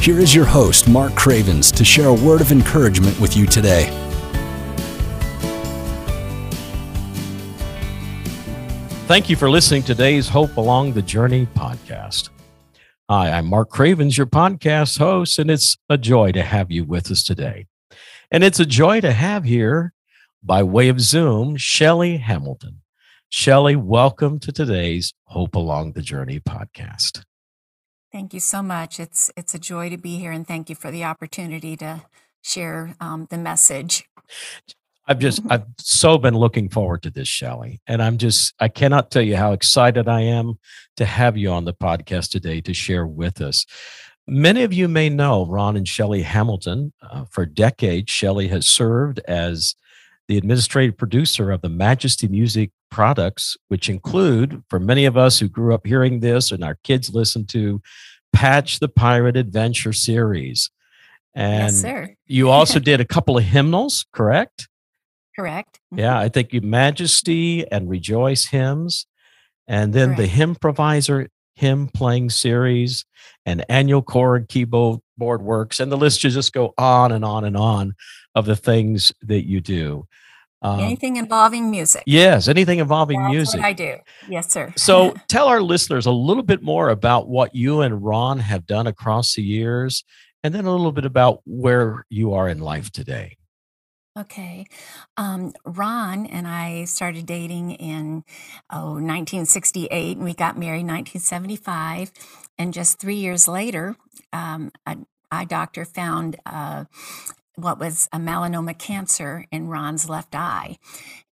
here is your host, Mark Cravens, to share a word of encouragement with you today. Thank you for listening to today's Hope Along the Journey podcast. Hi, I'm Mark Cravens, your podcast host, and it's a joy to have you with us today. And it's a joy to have here by way of Zoom Shelly Hamilton. Shelly, welcome to today's Hope Along the Journey podcast. Thank you so much. It's it's a joy to be here, and thank you for the opportunity to share um, the message. I've just I've so been looking forward to this, Shelly, and I'm just I cannot tell you how excited I am to have you on the podcast today to share with us. Many of you may know Ron and Shelly Hamilton. Uh, for decades, Shelly has served as the administrative producer of the Majesty Music products, which include, for many of us who grew up hearing this and our kids listen to, Patch the Pirate Adventure series. And yes, sir. you also did a couple of hymnals, correct? Correct. Yeah, mm-hmm. I think you Majesty and Rejoice hymns, and then the Correct. Hymproviser hymn playing series, and annual chord keyboard board works, and the list should just go on and on and on of the things that you do. Um, Anything involving music. yes, anything involving That's music. what I do. Yes, sir. So tell our listeners a little bit more about what you and Ron have done across the years, and then a little bit about where you are in life today. Okay. Um, Ron and I started dating in oh 1968, and we got married in 1975. And just three years later, um, an eye doctor found uh, what was a melanoma cancer in Ron's left eye.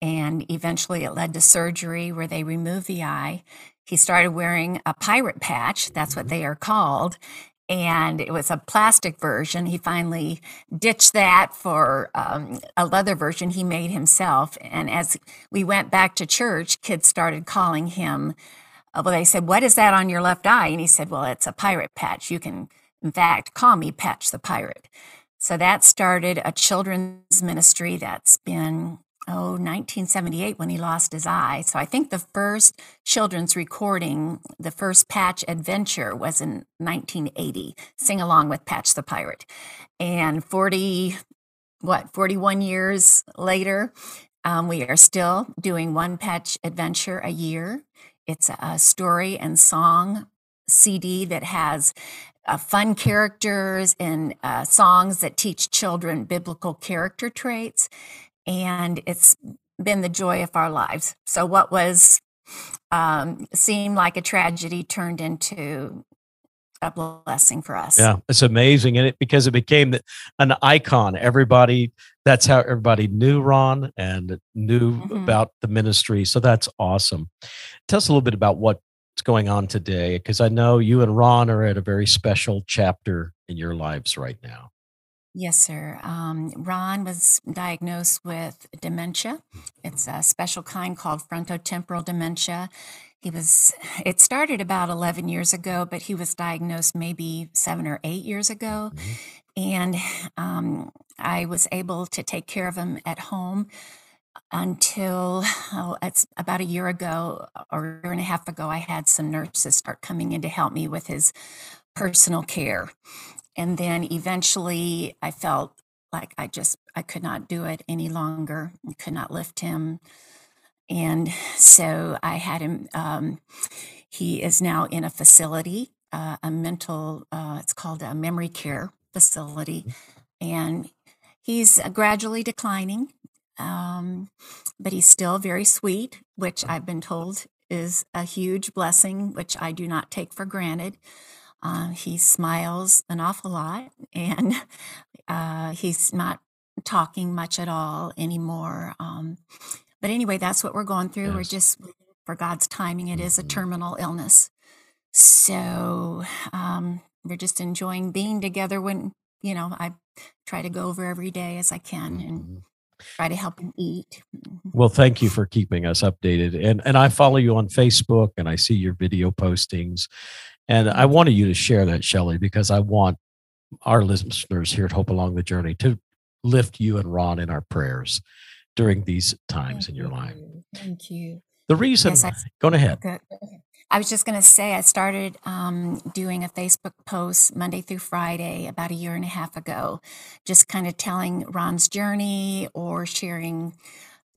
And eventually it led to surgery where they removed the eye. He started wearing a pirate patch, that's what they are called. And it was a plastic version. He finally ditched that for um, a leather version he made himself. And as we went back to church, kids started calling him. uh, Well, they said, What is that on your left eye? And he said, Well, it's a pirate patch. You can, in fact, call me Patch the Pirate. So that started a children's ministry that's been, oh, 1978 when he lost his eye. So I think the first children's recording, the first Patch Adventure was in 1980, Sing Along with Patch the Pirate. And 40, what, 41 years later, um, we are still doing one Patch Adventure a year. It's a story and song CD that has uh, fun characters and uh, songs that teach children biblical character traits. And it's been the joy of our lives. So, what was um, seemed like a tragedy turned into a blessing for us. Yeah, it's amazing, and it because it became an icon. Everybody, that's how everybody knew Ron and knew Mhm. about the ministry. So that's awesome. Tell us a little bit about what's going on today, because I know you and Ron are at a very special chapter in your lives right now. Yes, sir. Um, Ron was diagnosed with dementia. It's a special kind called frontotemporal dementia. He was, it started about 11 years ago, but he was diagnosed maybe seven or eight years ago. And um, I was able to take care of him at home until oh, it's about a year ago or a year and a half ago. I had some nurses start coming in to help me with his personal care. And then eventually I felt like I just I could not do it any longer. I could not lift him. And so I had him um, he is now in a facility, uh, a mental uh, it's called a memory care facility. And he's uh, gradually declining. Um, but he's still very sweet, which I've been told is a huge blessing, which I do not take for granted. Uh, he smiles an awful lot, and uh, he's not talking much at all anymore. Um, but anyway, that's what we're going through. We're just for God's timing. It is a Mhm. terminal illness, so um, we're just enjoying being together when you know, I try to go over every day as I can and Mhm. Try to help him eat. Mhm. Well, thank you for keeping us updated. And and I follow you on Facebook and I see your video postings. And I wanted you to share that, Shelley, because I want our listeners here at Hope Along the Journey to lift you and Ron in our prayers during these times Thank in your life. you. Thank you. The reason, Yes, I go ahead. Okay. I was just going to say, I started um, doing a Facebook post Monday through Friday about a year and a half ago, just kind of telling Ron's journey or sharing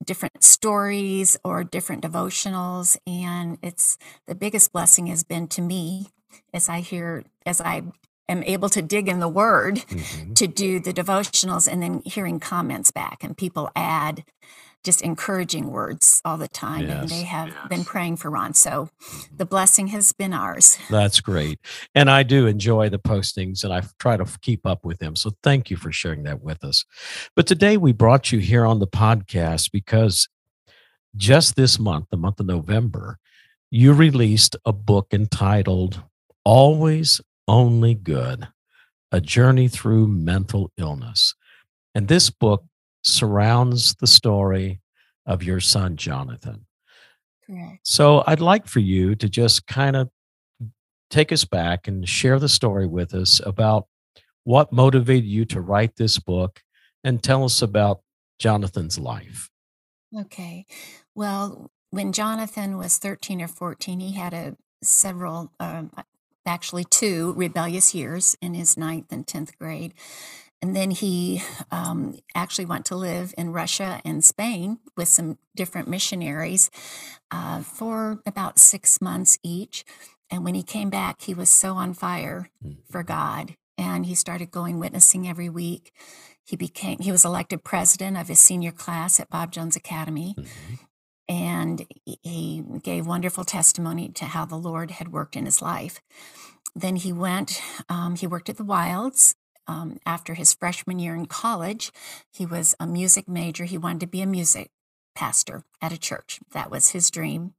different stories or different devotionals. And it's the biggest blessing has been to me as I hear, as I am able to dig in the word Mhm. to do the devotionals and then hearing comments back and people add just encouraging words all the time and they Yes. have been praying for ron so mm-hmm. the blessing has been ours That's great. And I do enjoy the postings and I try to keep up with them. So thank you for sharing that with us. But today we brought you here on the podcast because just this month, the month of November, you released a book entitled Always Only Good A Journey Through Mental Illness. And this book surrounds the story of your son, Jonathan. correct So I'd like for you to just kind of take us back and share the story with us about what motivated you to write this book and tell us about Jonathan's life. okay well when jonathan was 13 or 14 he had a several um, actually two rebellious years in his ninth and 10th grade and then he um, actually went to live in Russia and Spain with some different missionaries uh, for about six months each. And when he came back, he was so on fire for God. And he started going witnessing every week. He became, he was elected president of his senior class at Bob Jones Academy. Mhm. And he- he gave wonderful testimony to how the Lord had worked in his life. Then he went, um, he worked at the Wilds um, after his freshman year in college. He was a music major. He wanted to be a music pastor at a church. That was his dream.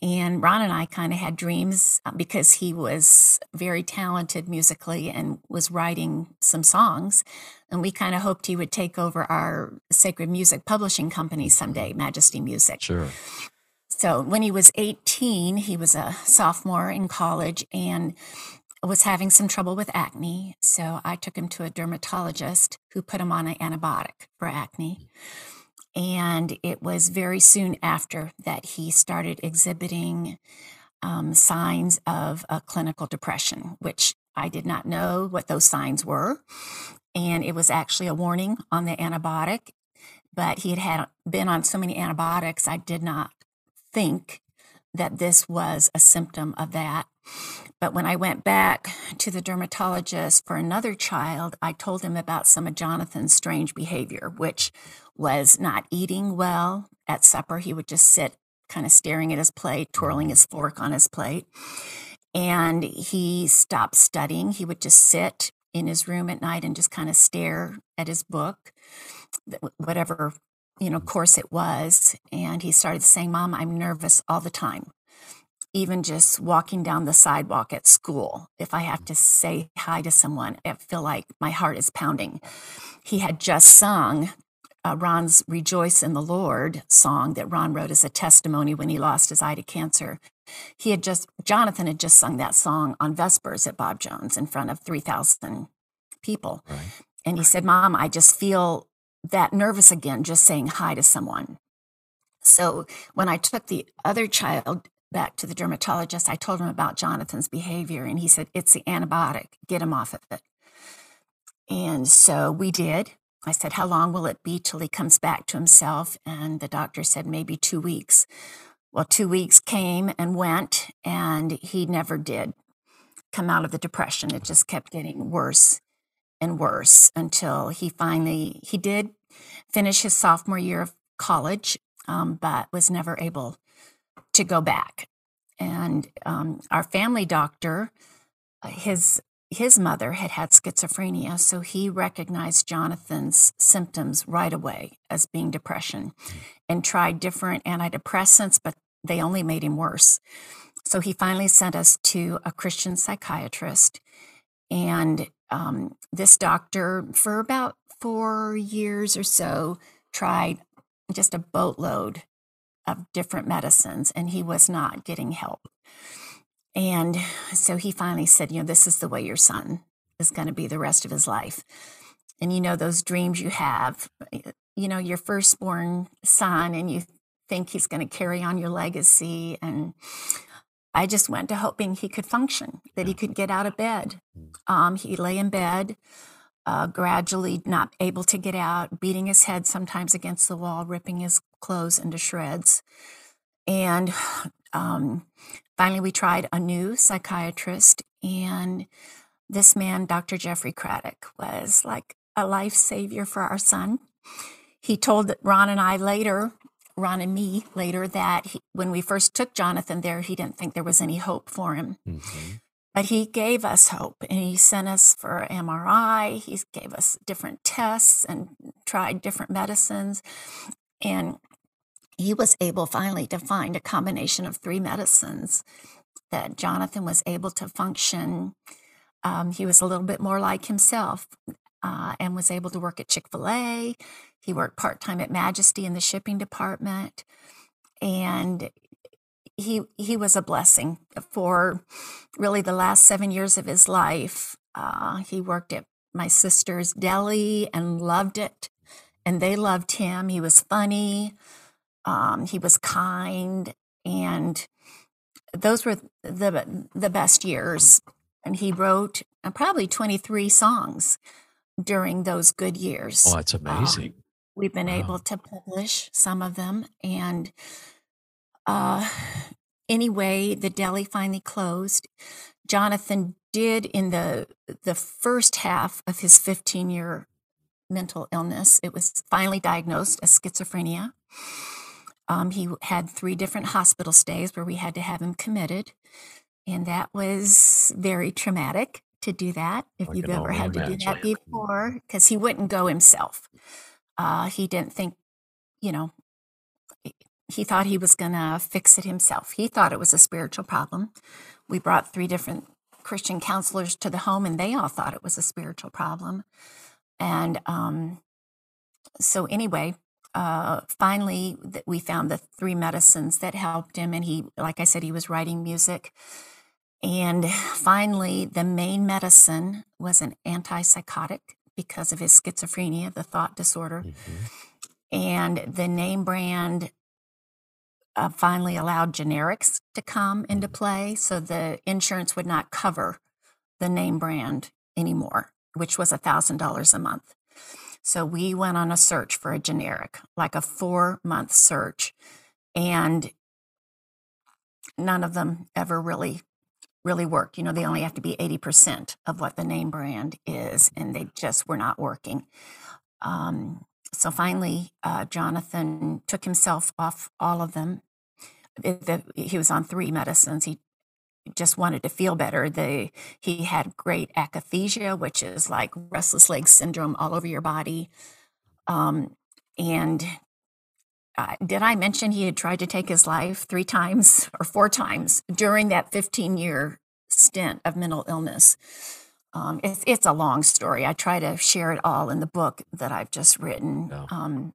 And Ron and I kind of had dreams uh, because he was very talented musically and was writing some songs. And we kind of hoped he would take over our sacred music publishing company someday, Majesty Music. Sure. So when he was 18, he was a sophomore in college and was having some trouble with acne. So I took him to a dermatologist who put him on an antibiotic for acne. And it was very soon after that he started exhibiting um, signs of a clinical depression, which I did not know what those signs were. And it was actually a warning on the antibiotic. But he had, had been on so many antibiotics, I did not think that this was a symptom of that. But when I went back to the dermatologist for another child, I told him about some of Jonathan's strange behavior, which was not eating well at supper. He would just sit kind of staring at his plate, twirling his fork on his plate. And he stopped studying. He would just sit in his room at night and just kind of stare at his book, whatever you know of course it was. And he started saying, "Mom, I'm nervous all the time." even just walking down the sidewalk at school, if I have to say hi to someone, I feel like my heart is pounding. He had just sung uh, Ron's Rejoice in the Lord song that Ron wrote as a testimony when he lost his eye to cancer. He had just, Jonathan had just sung that song on Vespers at Bob Jones in front of 3,000 people. Right. And he said, Mom, I just feel that nervous again just saying hi to someone. So when I took the other child back to the dermatologist, I told him about Jonathan's behavior, and he said, It's the antibiotic. Get him off of it. And so we did. I said, How long will it be till he comes back to himself? And the doctor said, Maybe two weeks. Well, two weeks came and went, and he never did come out of the depression. It just kept getting worse and worse until he finally he did finish his sophomore year of college, um, but was never able to go back. And um, our family doctor, his his mother had had schizophrenia, so he recognized Jonathan's symptoms right away as being depression, and tried different antidepressants, but they only made him worse. So he finally sent us to a Christian psychiatrist, and um, this doctor, for about four years or so, tried just a boatload of different medicines, and he was not getting help. And so he finally said, You know, this is the way your son is going to be the rest of his life. And you know, those dreams you have, you know, your firstborn son, and you think he's going to carry on your legacy. And I just went to hoping he could function, that he could get out of bed. Mm. Um, he lay in bed, uh, gradually not able to get out, beating his head sometimes against the wall, ripping his clothes into shreds. And um, finally, we tried a new psychiatrist, and this man, Dr. Jeffrey Craddock, was like a life savior for our son. He told Ron and I later Ron and me later that he, when we first took Jonathan there, he didn't think there was any hope for him. Mm-hmm. But he gave us hope and he sent us for MRI. He gave us different tests and tried different medicines. And he was able finally to find a combination of three medicines that Jonathan was able to function. Um, he was a little bit more like himself uh, and was able to work at Chick fil A. He worked part time at Majesty in the shipping department. And he he was a blessing for really the last seven years of his life. Uh, he worked at my sister's deli and loved it, and they loved him. He was funny, um, he was kind, and those were the the best years. And he wrote uh, probably twenty three songs during those good years. Oh, that's um, amazing. Um, we've been wow. able to publish some of them. And uh, anyway, the deli finally closed. Jonathan did in the the first half of his 15 year mental illness. It was finally diagnosed as schizophrenia. Um, he had three different hospital stays where we had to have him committed, and that was very traumatic to do that if you've ever had to do that before, because he wouldn't go himself. Uh, he didn't think, you know, he thought he was going to fix it himself. He thought it was a spiritual problem. We brought three different Christian counselors to the home, and they all thought it was a spiritual problem. And um, so, anyway, uh, finally, we found the three medicines that helped him. And he, like I said, he was writing music. And finally, the main medicine was an antipsychotic because of his schizophrenia, the thought disorder. Mm-hmm. And the name brand uh, finally allowed generics to come into mm-hmm. play. So the insurance would not cover the name brand anymore, which was $1,000 a month. So we went on a search for a generic, like a four month search. And none of them ever really really worked. You know, they only have to be 80% of what the name brand is, and they just were not working. Um, so finally, uh, Jonathan took himself off all of them. The, he was on three medicines. He just wanted to feel better. They, he had great akathisia, which is like restless leg syndrome all over your body. Um, and uh, did I mention he had tried to take his life three times or four times during that 15 year stint of mental illness? Um, it's, it's a long story. I try to share it all in the book that I've just written. Yeah. Um,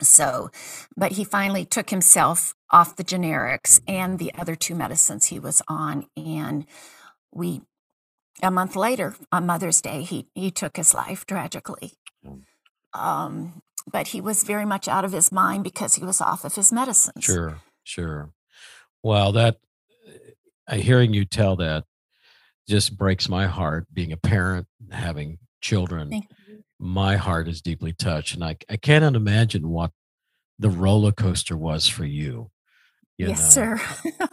so, but he finally took himself off the generics and the other two medicines he was on. And we, a month later, on Mother's Day, he, he took his life tragically. Um, but he was very much out of his mind because he was off of his medicines. Sure, sure. Well, that uh, hearing you tell that just breaks my heart. Being a parent, having children, my heart is deeply touched, and I I cannot imagine what the roller coaster was for you. you yes, know? sir.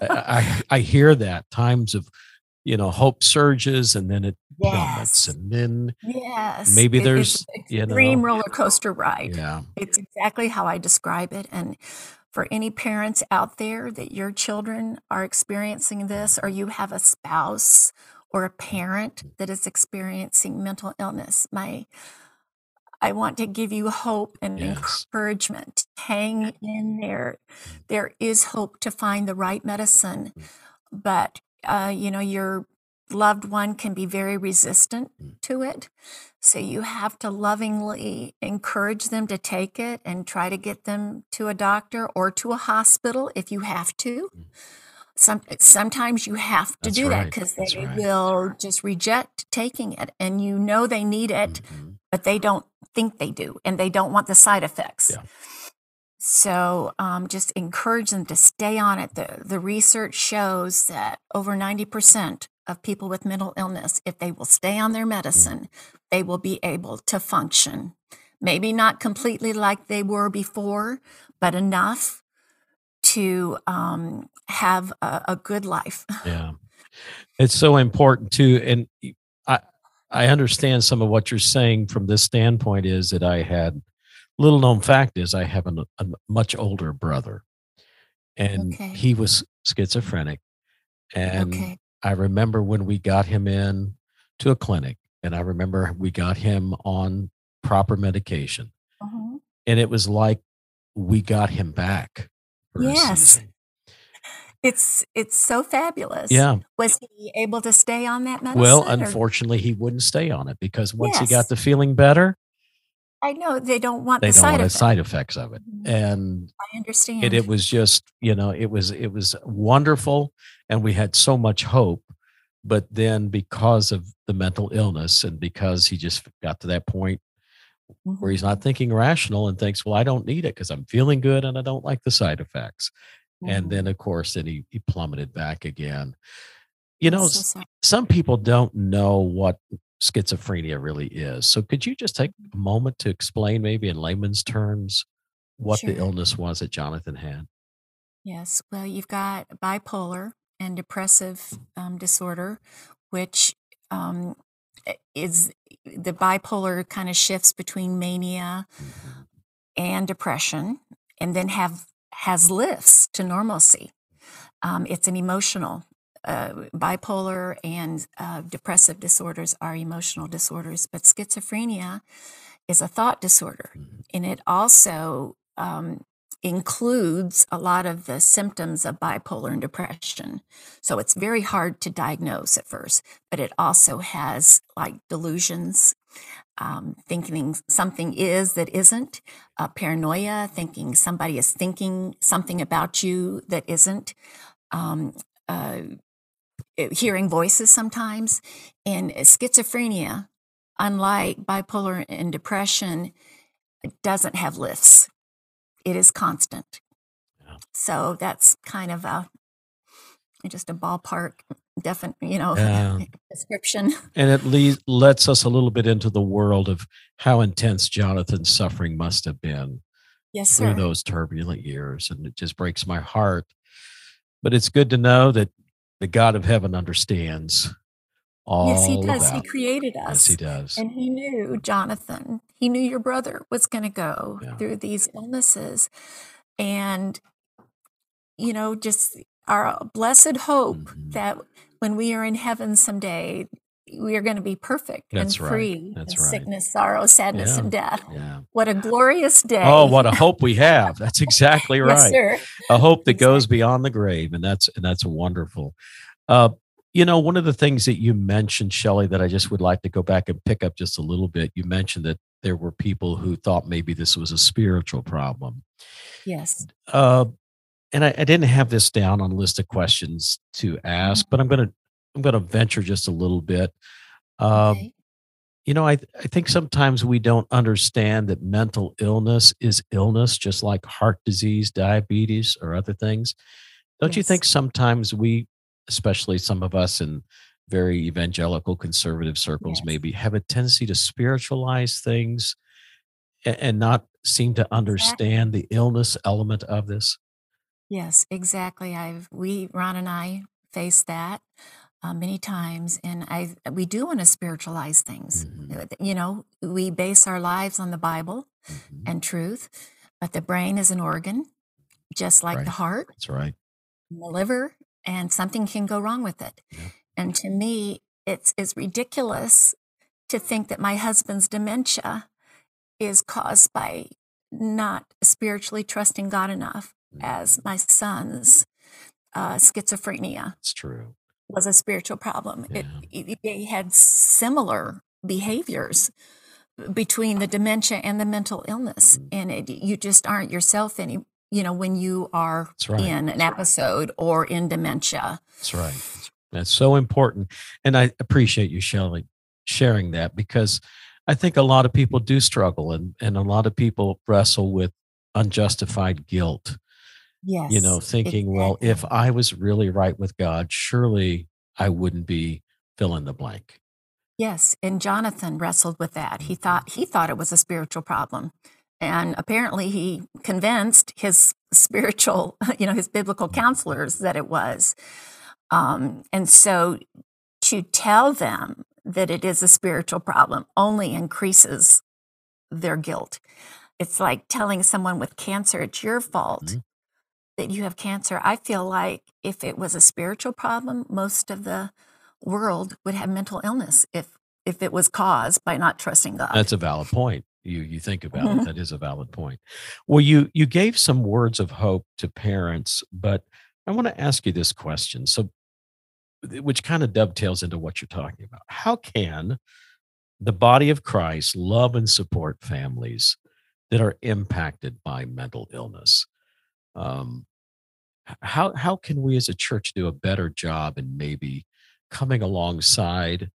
I, I I hear that times of you know hope surges and then it yes. plummets and then yes maybe there's it's you extreme know, roller coaster ride yeah it's exactly how i describe it and for any parents out there that your children are experiencing this or you have a spouse or a parent that is experiencing mental illness my I want to give you hope and yes. encouragement. Hang in there. There is hope to find the right medicine, mm. but uh, you know, your loved one can be very resistant Mm. to it. So you have to lovingly encourage them to take it and try to get them to a doctor or to a hospital if you have to. Mm. Some, sometimes you have to That's do that because they right. will just reject taking it and you know they need it, Mhm. but they don't think they do and they don't want the side effects. Yeah. So um, just encourage them to stay on it. The, the research shows that over 90% of people with mental illness, if they will stay on their medicine, they will be able to function. Maybe not completely like they were before, but enough to um, have a, a good life. Yeah. It's so important too. And I I understand some of what you're saying from this standpoint is that I had little known fact is I have an, a much older brother and Okay. he was schizophrenic. And Okay. I remember when we got him in to a clinic and I remember we got him on proper medication Mhm. and it was like we got him back. Yes. It's it's so fabulous. Yeah. Was he able to stay on that medicine? Well, or- unfortunately, he wouldn't stay on it because once he got the feeling better, I know they don't want they the don't side want the effects. side effects of it. Mhm. And I understand. it, it was just, you know, it was it was wonderful, and we had so much hope. But then, because of the mental illness, and because he just got to that point where Mhm. he's not thinking rational and thinks, "Well, I don't need it because I'm feeling good and I don't like the side effects," and Mhm. then, of course, then he he plummeted back again. You know, so some people don't know what schizophrenia really is. So could you just take a moment to explain maybe in layman's terms what the illness was that Jonathan had? Yes. Well, you've got bipolar and depressive um, disorder, which um, is the bipolar kind of shifts between mania Mhm. and depression, and then have has lifts to normalcy. Um, it's an emotional. Uh, bipolar and uh, depressive disorders are emotional disorders, but schizophrenia is a thought disorder, Mhm. and it also um, includes a lot of the symptoms of bipolar and depression. So it's very hard to diagnose at first, but it also has like delusions, um, thinking something is that isn't, uh, paranoia, thinking somebody is thinking something about you that isn't, um, uh, Eh, hearing voices sometimes. And eh, schizophrenia, unlike bipolar and depression, doesn't have lifts. It is constant. Yeah. So that's kind of a just a ballpark definite, you know, Yeah. description. And it le- lets us a little bit into the world of how intense Jonathan's suffering must have been Yes, through sir. those turbulent years. And it just breaks my heart. But it's good to know that the God of heaven understands all Yes, he does. He created Yes, he does. And he knew Jonathan. He knew your brother was going to go Yeah. through these illnesses. And, you know, just our blessed hope Mhm. that when we are in heaven someday, we are going to be perfect That's and right. free That's of right. sickness, sorrow, sadness, Yeah. and death. Yeah. What a glorious day. Oh, what a hope we have. That's exactly right. Yes, a hope that goes beyond the grave and that's and that's wonderful uh you know one of the things that you mentioned Shelley that i just would like to go back and pick up just a little bit you mentioned that there were people who thought maybe this was a spiritual problem Yes. uh and i, I didn't have this down on a list of questions to ask but i'm gonna i'm gonna venture just a little bit uh, Okay. you know, I I think sometimes we don't understand that mental illness is illness, just like heart disease, diabetes, or other things. Don't you think sometimes we, especially some of us in very evangelical conservative circles, Yes. maybe have a tendency to spiritualize things and, and not seem to understand the illness element of this? Yes, exactly. I've we Ron and I faced that uh, many times, and I we do want to spiritualize things. Mhm. Uh, You know, we base our lives on the Bible Mhm. and truth, but the brain is an organ, just like the heart That's right. the liver, and something can go wrong with it. Yeah. And to me, it's it's ridiculous to think that my husband's dementia is caused by not spiritually trusting God enough Mhm. as my son's uh, schizophrenia. It's true. Was a spiritual problem. Yeah. It, it, they had similar behaviors between the dementia and the mental illness, mm. and it, you just aren't yourself any. You know, when you are right. in an episode or in dementia. That's right. That's so important, and I appreciate you, Shelley, sharing that because I think a lot of people do struggle, and and a lot of people wrestle with unjustified guilt Yes. You know, thinking, exactly. well, if I was really right with God, surely I wouldn't be fill in the blank. Yes, and Jonathan wrestled with that. He thought he thought it was a spiritual problem. And apparently he convinced his spiritual, you know, his biblical counselors that it was. Um, and so to tell them that it is a spiritual problem only increases their guilt. It's like telling someone with cancer it's your fault. Mm-hmm that you have cancer, I feel like if it was a spiritual problem, most of the world would have mental illness if if it was caused by not trusting God. That's a valid point. You you think about mm-hmm. it, that is a valid point. Well, you you gave some words of hope to parents, but I want to ask you this question. So which kind of dovetails into what you're talking about. How can the body of Christ love and support families that are impacted by mental illness? Um, how how can we as a church do a better job in maybe coming alongside?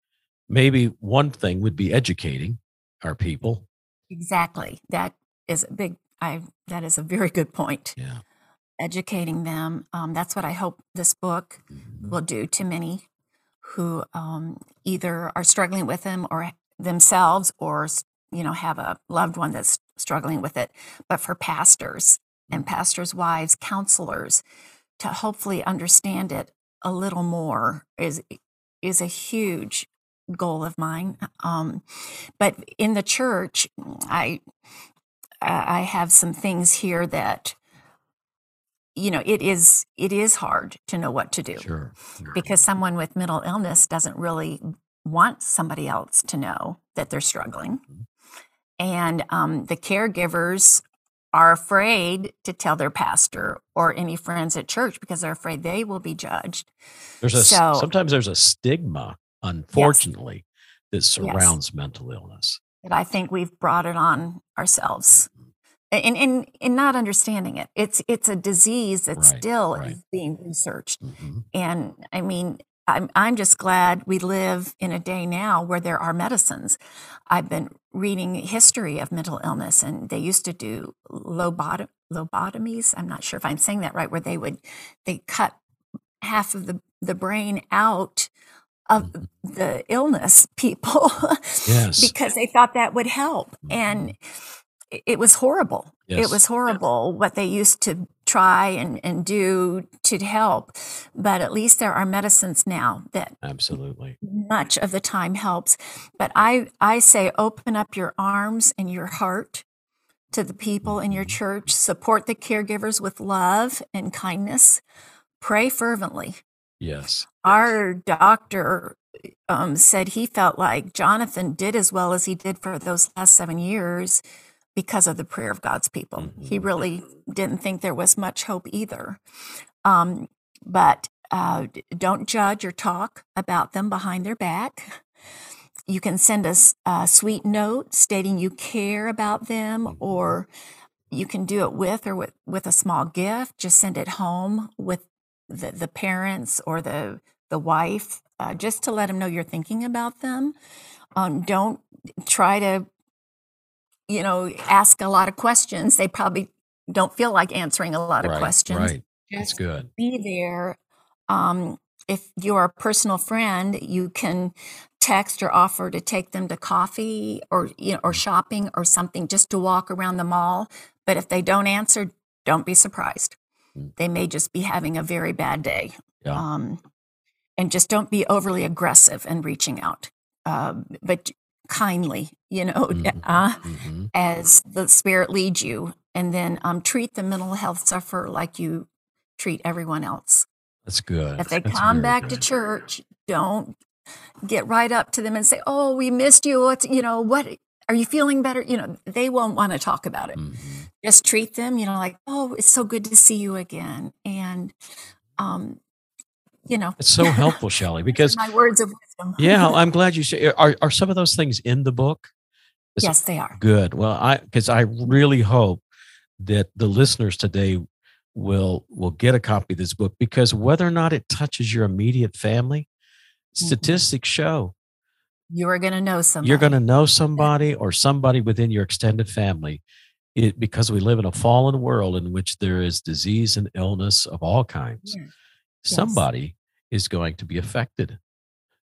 Maybe one thing would be educating our people. Exactly. That is a big i that is a very good point. Yeah. Educating them um, that's what i hope this book mm-hmm. will do to many who um, either are struggling with them or themselves or you know have a loved one that's struggling with it but for pastors and pastors' wives, counselors, to hopefully understand it a little more is is a huge goal of mine. Um, but in the church, I I have some things here that you know it is it is hard to know what to do sure. because someone with mental illness doesn't really want somebody else to know that they're struggling mm-hmm. and um, the caregivers are afraid to tell their pastor or any friends at church because they're afraid they will be judged. There's a so, sometimes there's a stigma, unfortunately, yes. that surrounds yes. mental illness. But I think we've brought it on ourselves. And in in not understanding it. It's it's a disease that right, still right. is being researched. Mm-hmm. And I mean, I'm, I'm just glad we live in a day now where there are medicines. I've been reading history of mental illness, and they used to do lobot- lobotomies. I'm not sure if I'm saying that right, where they would they cut half of the, the brain out of mm-hmm. the illness people yes. because they thought that would help. And mm-hmm. it was horrible. Yes. It was horrible what they used to try and, and do to help. But at least there are medicines now that absolutely much of the time helps. But I, I say open up your arms and your heart to the people in your mm-hmm. church, support the caregivers with love and kindness, pray fervently. Yes. Our doctor um, said he felt like Jonathan did as well as he did for those last seven years because of the prayer of God's people. Mm-hmm. He really didn't think there was much hope either. Um, but uh, don't judge or talk about them behind their back. You can send us a sweet note stating you care about them, mm-hmm. or you can do it with or with, with a small gift. Just send it home with the, the parents or the the wife, uh, just to let them know you're thinking about them. Um, don't try to you know, ask a lot of questions. They probably don't feel like answering a lot of right, questions. Right. That's good. Be there. Um, if you're a personal friend, you can text or offer to take them to coffee or you know or mm. shopping or something just to walk around the mall. But if they don't answer, don't be surprised. Mm. They may just be having a very bad day. Yeah. Um, and just don't be overly aggressive in reaching out. Uh, but kindly, you know, mm-hmm. Uh, mm-hmm. as the Spirit leads you, and then um, treat the mental health sufferer like you treat everyone else. That's good. If they That's come back good. to church, don't get right up to them and say, "Oh, we missed you. What's you know what? Are you feeling better?" You know, they won't want to talk about it. Mm-hmm. Just treat them, you know, like, "Oh, it's so good to see you again," and um, you know. It's so helpful, Shelly, because my words of wisdom. yeah, I'm glad you say. Are are some of those things in the book? Is yes, they are. Good. Well, I because I really hope that the listeners today will will get a copy of this book because whether or not it touches your immediate family, Mhm. statistics show You are going to know somebody. you're going to know somebody or somebody within your extended family. It, because we live in a fallen world in which there is disease and illness of all kinds, Yeah. somebody is going to be affected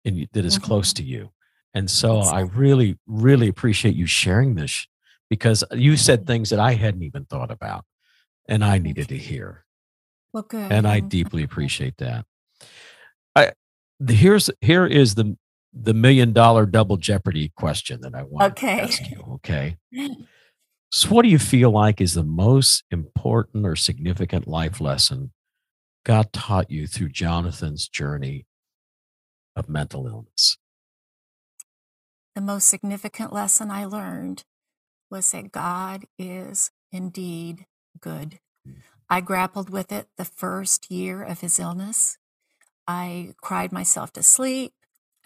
and that is close to you. And so I really, really appreciate you sharing this because you said Mhm. things that I hadn't even thought about and I needed to hear. Well, good. And I deeply appreciate that. I the, here's here is the the million dollar double jeopardy question that I want Okay. to ask you. Okay. So what do you feel like is the most important or significant life lesson God taught you through Jonathan's journey of mental illness? the most significant lesson I learned was that God is indeed good. I grappled with it the first year of his illness. I cried myself to sleep.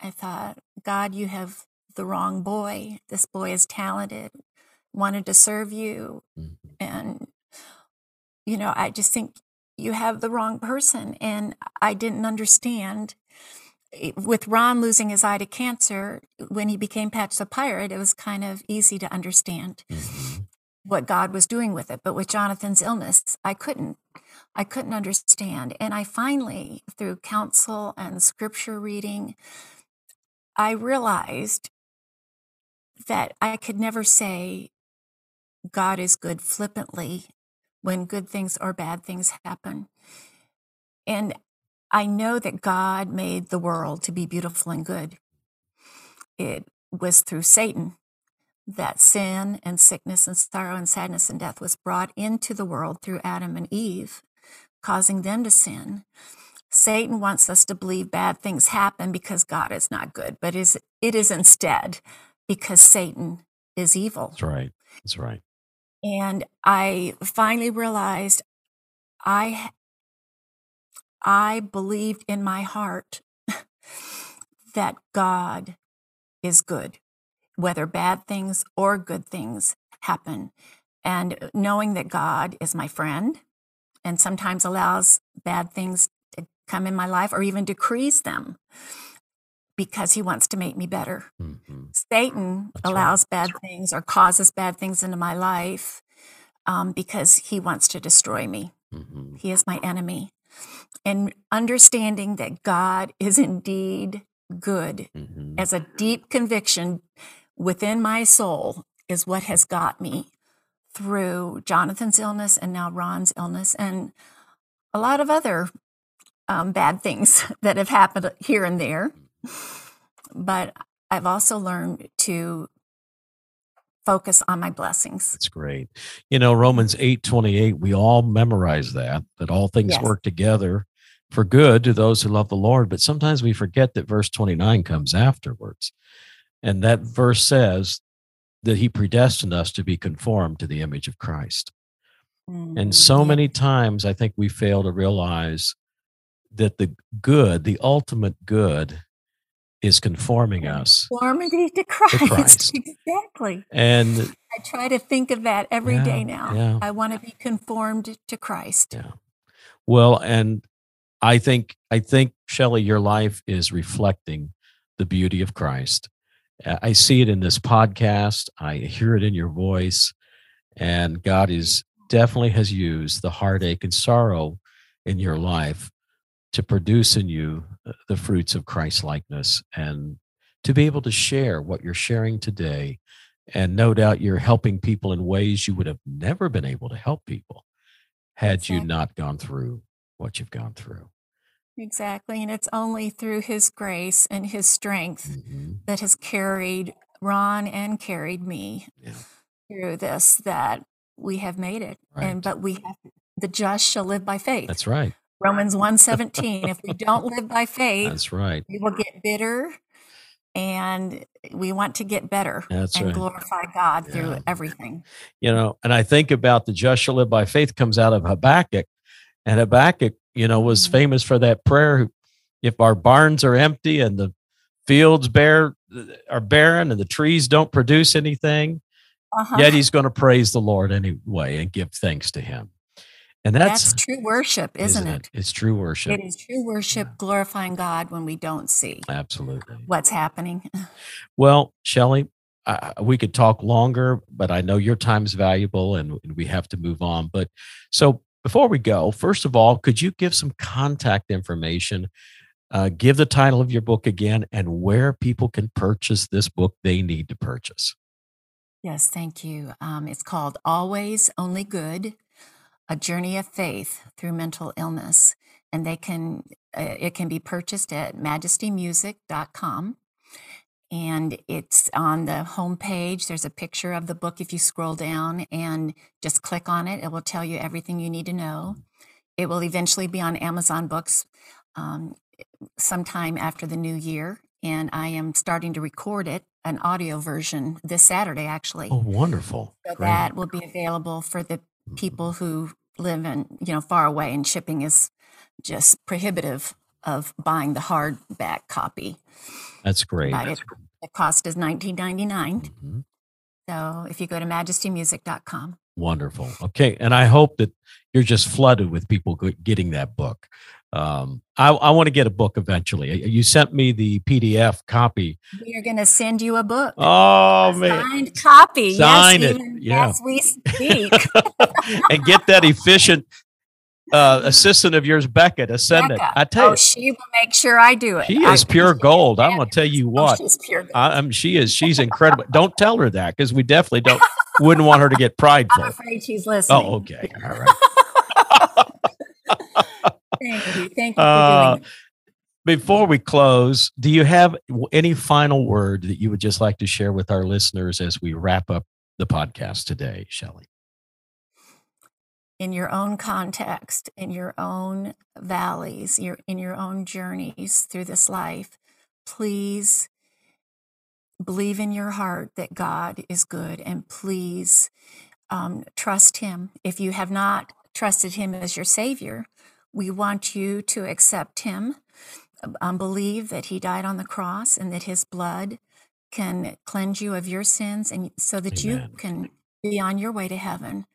I thought, God, you have the wrong boy. This boy is talented, wanted to serve you. Mhm. And, you know, I just think you have the wrong person. And I didn't understand. With Ron losing his eye to cancer, when he became Patch the Pirate, it was kind of easy to understand Mhm. what God was doing with it. But with Jonathan's illness, I couldn't. I couldn't understand. And I finally, through counsel and scripture reading, I realized that I could never say God is good flippantly when good things or bad things happen. And I know that God made the world to be beautiful and good. It was through Satan that sin and sickness and sorrow and sadness and death was brought into the world through Adam and Eve, causing them to sin. Satan wants us to believe bad things happen because God is not good, but is it is instead because Satan is evil. That's right. That's right. And I finally realized I I believed in my heart that God is good, whether bad things or good things happen. And knowing that God is my friend and sometimes allows bad things to come in my life or even decrease them because he wants to make me better. Mhm. Satan That's right. allows bad things or causes bad things into my life um, because he wants to destroy me. Mhm. He is my enemy. And understanding that God is indeed good Mhm. as a deep conviction within my soul is what has got me through Jonathan's illness and now Ron's illness and a lot of other um, bad things that have happened here and there. But I've also learned to focus on my blessings. That's great. You know, Romans 8 28, we all memorize that, that all things Yes. work together for good to those who love the Lord. But sometimes we forget that verse 29 comes afterwards. And that verse says that he predestined us to be conformed to the image of Christ. And Mm, so many times I think we fail to realize that the good, the ultimate good, is conforming us. Conformity to Christ. Christ. Exactly. And I try to think of that every day Yeah, now. yeah. I want to be conformed to Christ. Yeah. Well, and I think I think Shelley, your life is reflecting the beauty of Christ. I see it in this podcast. I hear it in your voice, and God is definitely has used the heartache and sorrow in your life to produce in you uh, the fruits of Christ likeness and to be able to share what you're sharing today. And no doubt you're helping people in ways you would have never been able to help people had you not gone through what you've gone through. Exactly. And it's only through his grace and his strength Mhm. that has carried Ron and carried me Yeah. through this that we have made it. Right. And but we have the just shall live by faith. That's right. Romans 117. if we don't live by faith, That's right. we will get bitter and we want to get better That's and right. glorify God through everything. You know, and I think about the just shall live by faith comes out of Habakkuk. And Habakkuk, you know, was Mhm. famous for that prayer if our barns are empty and the fields bare are barren and the trees don't produce anything, uh-huh. yet he's going to praise the Lord anyway and give thanks to him. And that's, that's true worship, isn't, isn't it? it? It's true worship. It is true worship, glorifying God when we don't see absolutely what's happening. Well, Shelley, uh, we could talk longer, but I know your time is valuable and we have to move on. But so before we go, first of all, could you give some contact information? Uh, give the title of your book again and where people can purchase this book they need to purchase. Yes, thank you. Um, it's called Always Only Good A Journey of Faith Through Mental Illness. And they can, uh, it can be purchased at majestymusic.com and it's on the home page. There's a picture of the book if you scroll down and just click on it. It will tell you everything you need to know. It will eventually be on Amazon Books um, sometime after the new year. And I am starting to record it, an audio version, this Saturday, actually. Oh, wonderful. So that will be available for the people who live in, you know, far away and shipping is just prohibitive of buying the hardback copy. That's great. But it, the cost is nineteen ninety nine. Mm-hmm. So if you go to majestymusic.com. Wonderful. Okay. And I hope that you're just flooded with people getting that book. Um, I, I want to get a book eventually. You sent me the PDF copy. We are going to send you a book. Oh a man, signed copy. Sign yes, it. Yeah. As we speak. and get that efficient uh, assistant of yours, Becca, to send Becca. it. I tell oh, you, she will make sure I do it. She is I, pure gold. I'm going to tell you oh, what. Oh, she's pure gold. I, am she is. She's incredible. don't tell her that because we definitely don't. Wouldn't want her to get prideful. I'm afraid she's listening. Oh, okay. All right. Thank you. Thank you uh, before we close, do you have any final word that you would just like to share with our listeners as we wrap up the podcast today, Shelley? in your own context, in your own valleys, your, in your own journeys through this life, please believe in your heart that God is good and please um, trust Him. If you have not trusted Him as your Savior, we want you to accept Him, um, believe that He died on the cross and that His blood can cleanse you of your sins and so that Amen. you can be on your way to heaven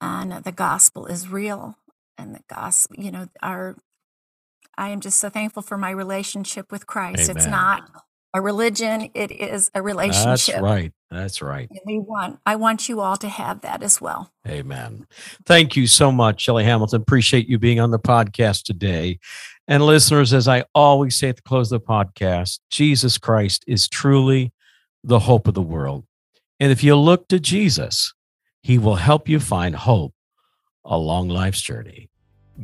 and the gospel is real and the gospel you know our i am just so thankful for my relationship with christ Amen. it's not a religion it is a relationship. that's right that's right. And we want i want you all to have that as well. Amen. Thank you so much shelley hamilton. Appreciate you being on the podcast today. And listeners as i always say at the close of the podcast jesus christ is truly the hope of the world. And if you look to jesus he will help you find hope along life's journey.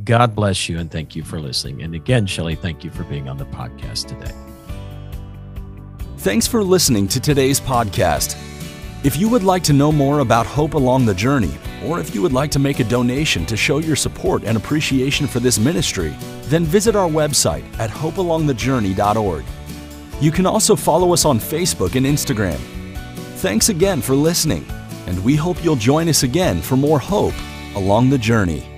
God bless you and thank you for listening. And again, Shelley, thank you for being on the podcast today. Thanks for listening to today's podcast. If you would like to know more about Hope Along the Journey, or if you would like to make a donation to show your support and appreciation for this ministry, then visit our website at hopealongthejourney.org. You can also follow us on Facebook and Instagram. Thanks again for listening and we hope you'll join us again for more hope along the journey.